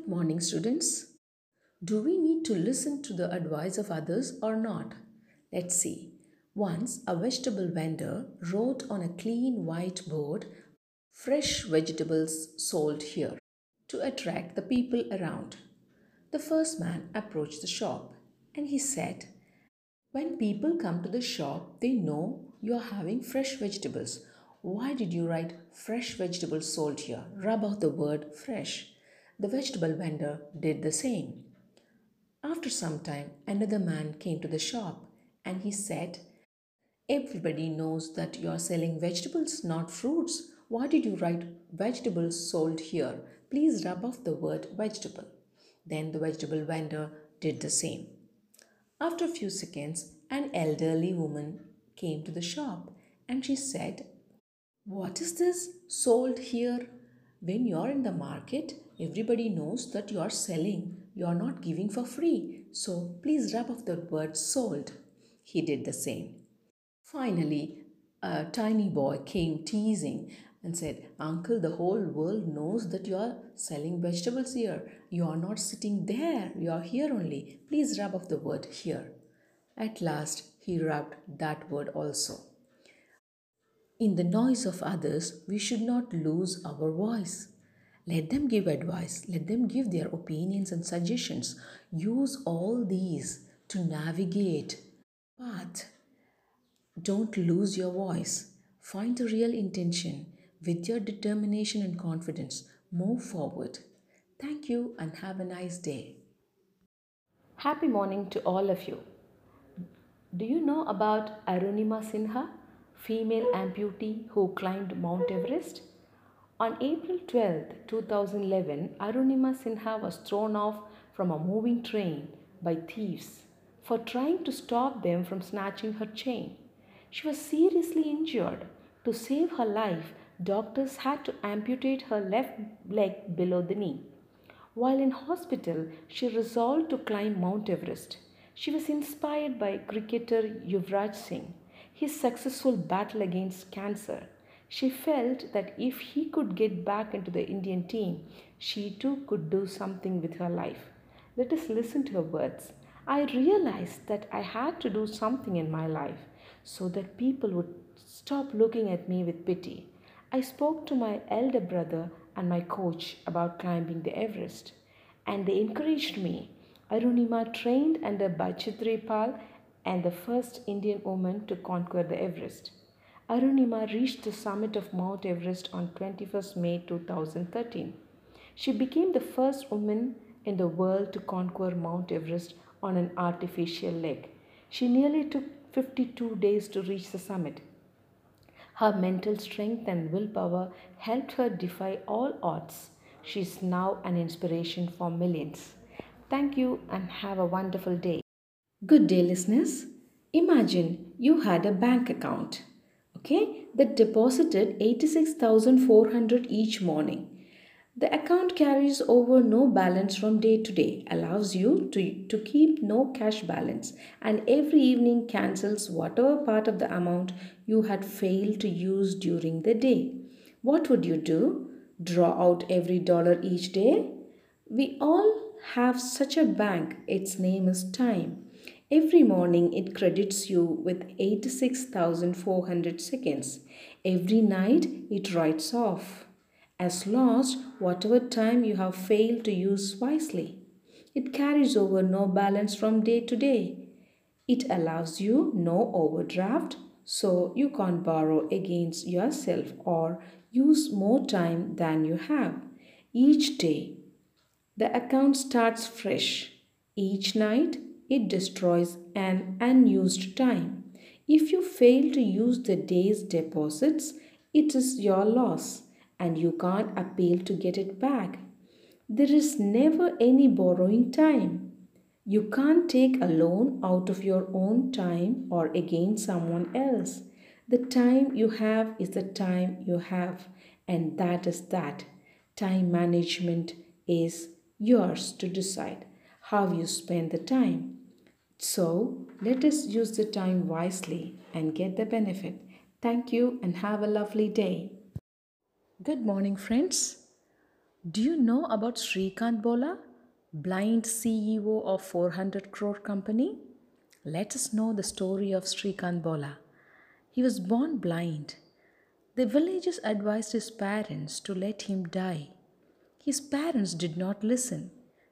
Good morning, students. Do we need to listen to the advice of others or not? Let's see. Once a vegetable vendor wrote on a clean white board, Fresh vegetables sold here to attract the people around. The first man approached the shop and he said, When people come to the shop, they know you are having fresh vegetables. Why did you write fresh vegetables sold here? Rub out the word fresh. The vegetable vendor did the same. After some time, another man came to the shop and he said, Everybody knows that you are selling vegetables, not fruits. Why did you write vegetables sold here? Please rub off the word vegetable. Then the vegetable vendor did the same. After a few seconds, an elderly woman came to the shop and she said, What is this sold here? When you are in the market, everybody knows that you are selling. You are not giving for free. So please rub off the word sold. He did the same. Finally, a tiny boy came teasing and said, Uncle, the whole world knows that you are selling vegetables here. You are not sitting there, you are here only. Please rub off the word here. At last, he rubbed that word also. In the noise of others, we should not lose our voice. Let them give advice, let them give their opinions and suggestions. Use all these to navigate. But don't lose your voice. Find the real intention with your determination and confidence, move forward. Thank you and have a nice day. Happy morning to all of you. Do you know about Arunima Sinha, female amputee who climbed Mount Everest? On April 12, 2011, Arunima Sinha was thrown off from a moving train by thieves for trying to stop them from snatching her chain. She was seriously injured. To save her life, doctors had to amputate her left leg below the knee. While in hospital, she resolved to climb Mount Everest. She was inspired by cricketer Yuvraj Singh, his successful battle against cancer. She felt that if he could get back into the Indian team, she too could do something with her life. Let us listen to her words. I realized that I had to do something in my life so that people would stop looking at me with pity. I spoke to my elder brother and my coach about climbing the Everest, and they encouraged me. Arunima trained under Bachendri Pal and the first Indian woman to conquer the Everest. Arunima reached the summit of Mount Everest on 21st May 2013. She became the first woman in the world to conquer Mount Everest on an artificial leg. She nearly took 52 days to reach the summit. Her mental strength and willpower helped her defy all odds. She is now an inspiration for millions. Thank you and have a wonderful day. Good day, listeners. Imagine you had a bank account, okay, that deposited 86,400 each morning. The account carries over no balance from day to day, allows you to, to keep no cash balance, and every evening cancels whatever part of the amount you had failed to use during the day. What would you do? Draw out every dollar each day? We all have such a bank, its name is time. Every morning it credits you with 86,400 seconds. Every night it writes off as lost whatever time you have failed to use wisely. It carries over no balance from day to day. It allows you no overdraft, so you can't borrow against yourself or use more time than you have. Each day, the account starts fresh. Each night, it destroys an unused time. If you fail to use the day's deposits, it is your loss and you can't appeal to get it back. There is never any borrowing time. You can't take a loan out of your own time or against someone else. The time you have is the time you have, and that is that. Time management is yours to decide how you spend the time. So, let us use the time wisely and get the benefit. Thank you and have a lovely day. Good morning, friends. Do you know about Srikant Bolla, blind CEO of 400 crore company? Let us know the story of Srikant Bolla. He was born blind. The villagers advised his parents to let him die. His parents did not listen.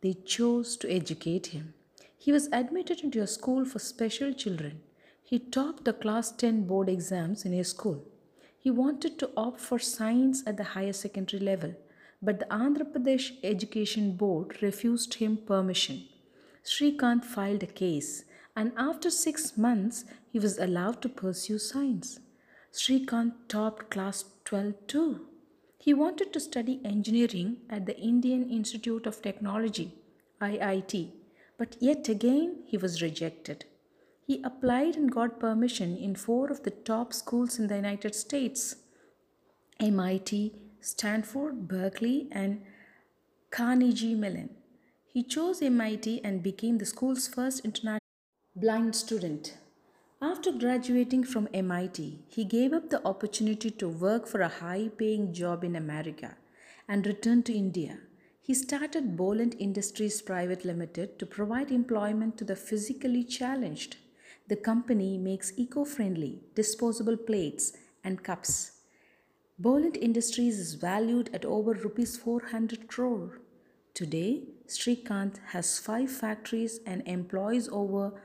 They chose to educate him. He was admitted into a school for special children. He topped the class 10 board exams in his school. He wanted to opt for science at the higher secondary level, but the Andhra Pradesh Education Board refused him permission. Srikant filed a case, and after six months, he was allowed to pursue science. Srikant topped class 12 too. He wanted to study engineering at the Indian Institute of Technology, IIT, but yet again he was rejected. He applied and got permission in four of the top schools in the United States MIT, Stanford, Berkeley, and Carnegie Mellon. He chose MIT and became the school's first international blind student. After graduating from MIT, he gave up the opportunity to work for a high paying job in America and returned to India. He started Bollant Industries Private Limited to provide employment to the physically challenged. The company makes eco friendly disposable plates and cups. Bollant Industries is valued at over rupees 400 crore. Today, Srikant has five factories and employs over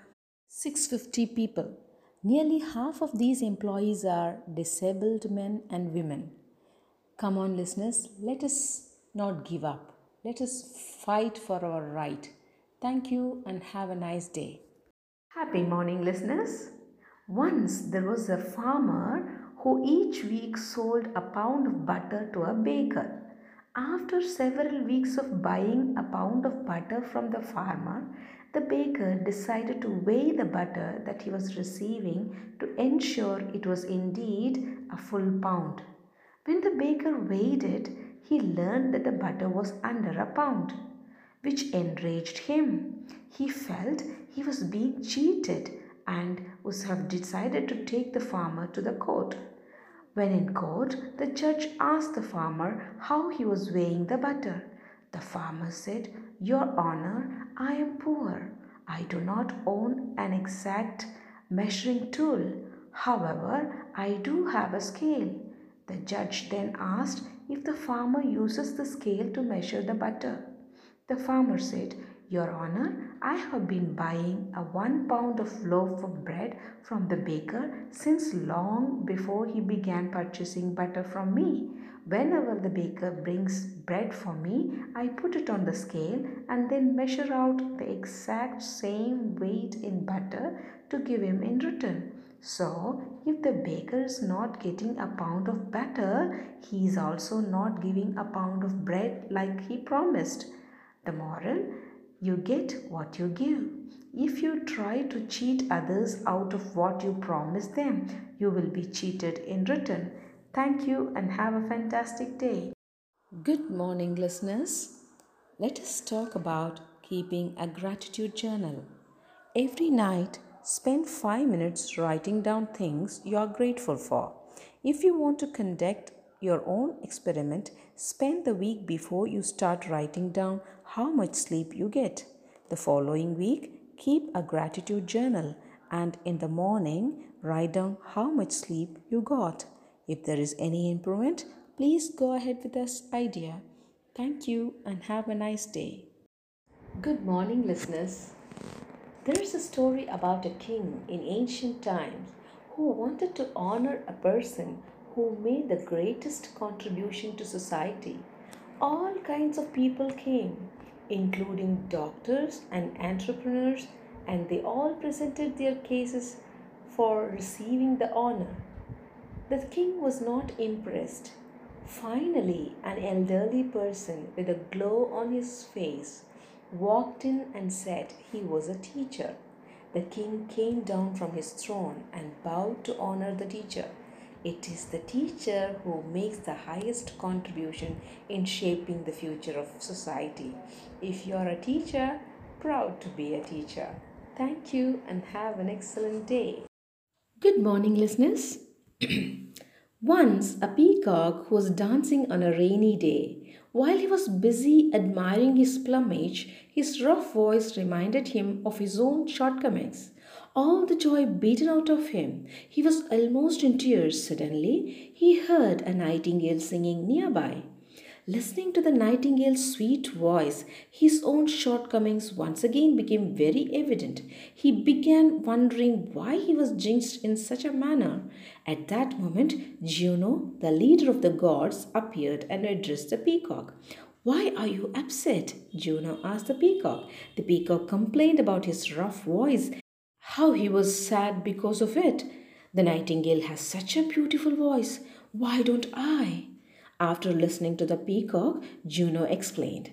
650 people. Nearly half of these employees are disabled men and women. Come on, listeners, let us not give up. Let us fight for our right. Thank you and have a nice day. Happy morning, listeners. Once there was a farmer who each week sold a pound of butter to a baker. After several weeks of buying a pound of butter from the farmer, the baker decided to weigh the butter that he was receiving to ensure it was indeed a full pound. When the baker weighed it, he learned that the butter was under a pound, which enraged him. He felt he was being cheated and would have decided to take the farmer to the court. When in court, the judge asked the farmer how he was weighing the butter. The farmer said, Your Honor, I am poor. I do not own an exact measuring tool. However, I do have a scale. The judge then asked if the farmer uses the scale to measure the butter. The farmer said, Your Honor, I have been buying a one pound of loaf of bread from the baker since long before he began purchasing butter from me. Whenever the baker brings bread for me, I put it on the scale and then measure out the exact same weight in butter to give him in return. So, if the baker is not getting a pound of butter, he is also not giving a pound of bread like he promised. The moral you get what you give. If you try to cheat others out of what you promise them, you will be cheated in return. Thank you and have a fantastic day. Good morning, listeners. Let us talk about keeping a gratitude journal. Every night, spend five minutes writing down things you are grateful for. If you want to conduct your own experiment, spend the week before you start writing down how much sleep you get. The following week, keep a gratitude journal and in the morning, write down how much sleep you got. If there is any improvement, please go ahead with this idea. Thank you and have a nice day. Good morning, listeners. There is a story about a king in ancient times who wanted to honor a person who made the greatest contribution to society. All kinds of people came, including doctors and entrepreneurs, and they all presented their cases for receiving the honor. The king was not impressed. Finally, an elderly person with a glow on his face walked in and said he was a teacher. The king came down from his throne and bowed to honor the teacher. It is the teacher who makes the highest contribution in shaping the future of society. If you are a teacher, proud to be a teacher. Thank you and have an excellent day. Good morning, listeners. Once a peacock was dancing on a rainy day While he was busy admiring his plumage, his rough voice reminded him of his own shortcomings. All the joy beaten out of him, he was almost in tears. Suddenly, he heard a nightingale singing nearby. Listening to the nightingale's sweet voice, his own shortcomings once again became very evident. He began wondering why he was jinxed in such a manner. At that moment, Juno, the leader of the gods, appeared and addressed the peacock. Why are you upset? Juno asked the peacock. The peacock complained about his rough voice, how he was sad because of it. The nightingale has such a beautiful voice. Why don't I? After listening to the peacock, Juno explained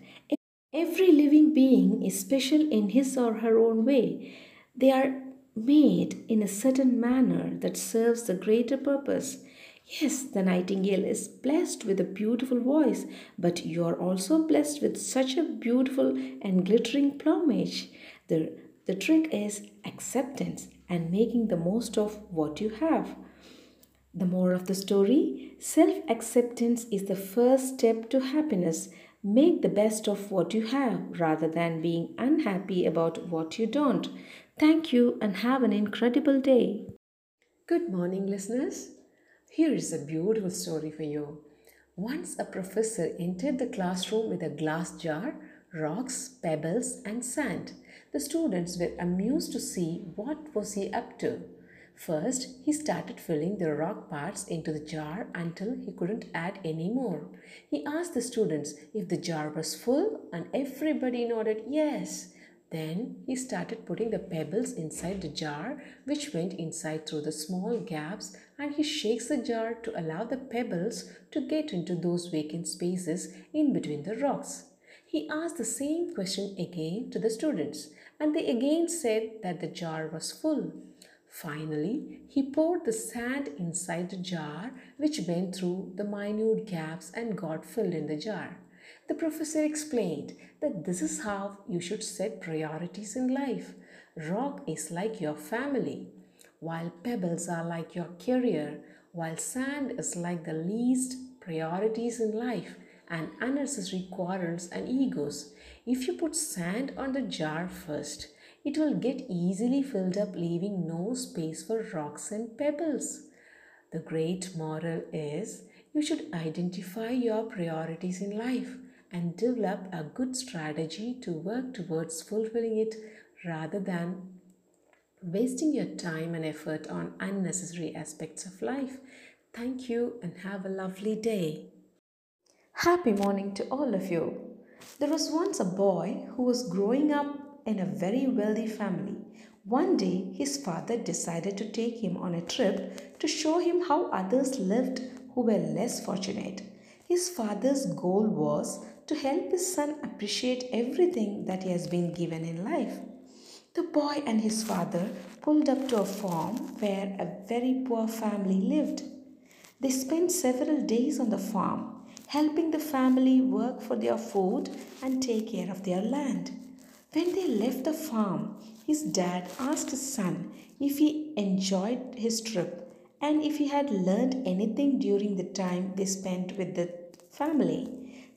Every living being is special in his or her own way. They are made in a certain manner that serves the greater purpose. Yes, the nightingale is blessed with a beautiful voice, but you are also blessed with such a beautiful and glittering plumage. The, the trick is acceptance and making the most of what you have. The more of the story self acceptance is the first step to happiness. Make the best of what you have rather than being unhappy about what you don't. Thank you and have an incredible day. Good morning, listeners. Here is a beautiful story for you. Once a professor entered the classroom with a glass jar, rocks, pebbles, and sand. The students were amused to see what was he up to. First, he started filling the rock parts into the jar until he couldn't add any more. He asked the students if the jar was full and everybody nodded yes. Then he started putting the pebbles inside the jar which went inside through the small gaps and he shakes the jar to allow the pebbles to get into those vacant spaces in between the rocks. He asked the same question again to the students and they again said that the jar was full. Finally, he poured the sand inside the jar, which went through the minute gaps and got filled in the jar. The professor explained that this is how you should set priorities in life. Rock is like your family, while pebbles are like your career, while sand is like the least priorities in life and unnecessary quarrels and egos. If you put sand on the jar first, it will get easily filled up, leaving no space for rocks and pebbles. The great moral is you should identify your priorities in life and develop a good strategy to work towards fulfilling it rather than wasting your time and effort on unnecessary aspects of life. Thank you and have a lovely day. Happy morning to all of you. There was once a boy who was growing up in a very wealthy family. One day, his father decided to take him on a trip to show him how others lived who were less fortunate. His father's goal was to help his son appreciate everything that he has been given in life. The boy and his father pulled up to a farm where a very poor family lived. They spent several days on the farm, helping the family work for their food and take care of their land. When they left the farm, his dad asked his son if he enjoyed his trip and if he had learned anything during the time they spent with the family.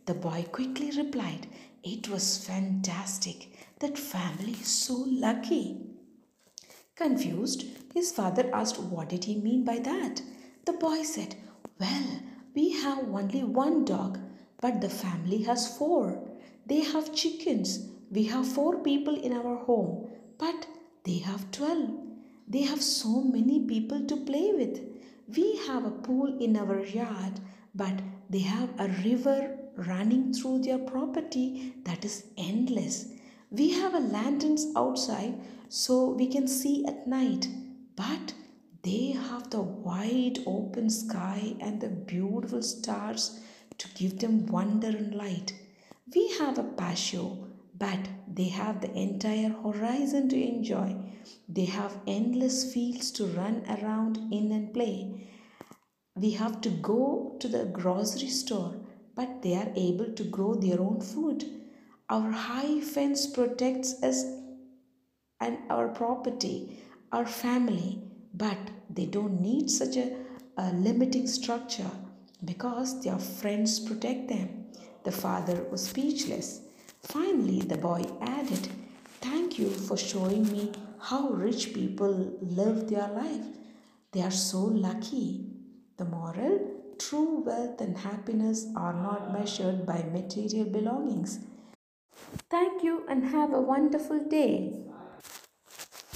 The boy quickly replied, It was fantastic. That family is so lucky. Confused, his father asked what did he mean by that. The boy said, Well, we have only one dog, but the family has four. They have chickens, we have four people in our home, but they have 12. They have so many people to play with. We have a pool in our yard, but they have a river running through their property that is endless. We have a lanterns outside so we can see at night, but they have the wide open sky and the beautiful stars to give them wonder and light. We have a patio but they have the entire horizon to enjoy. They have endless fields to run around in and play. We have to go to the grocery store, but they are able to grow their own food. Our high fence protects us and our property, our family, but they don't need such a, a limiting structure because their friends protect them. The father was speechless. Finally, the boy added, Thank you for showing me how rich people live their life. They are so lucky. The moral true wealth and happiness are not measured by material belongings. Thank you and have a wonderful day.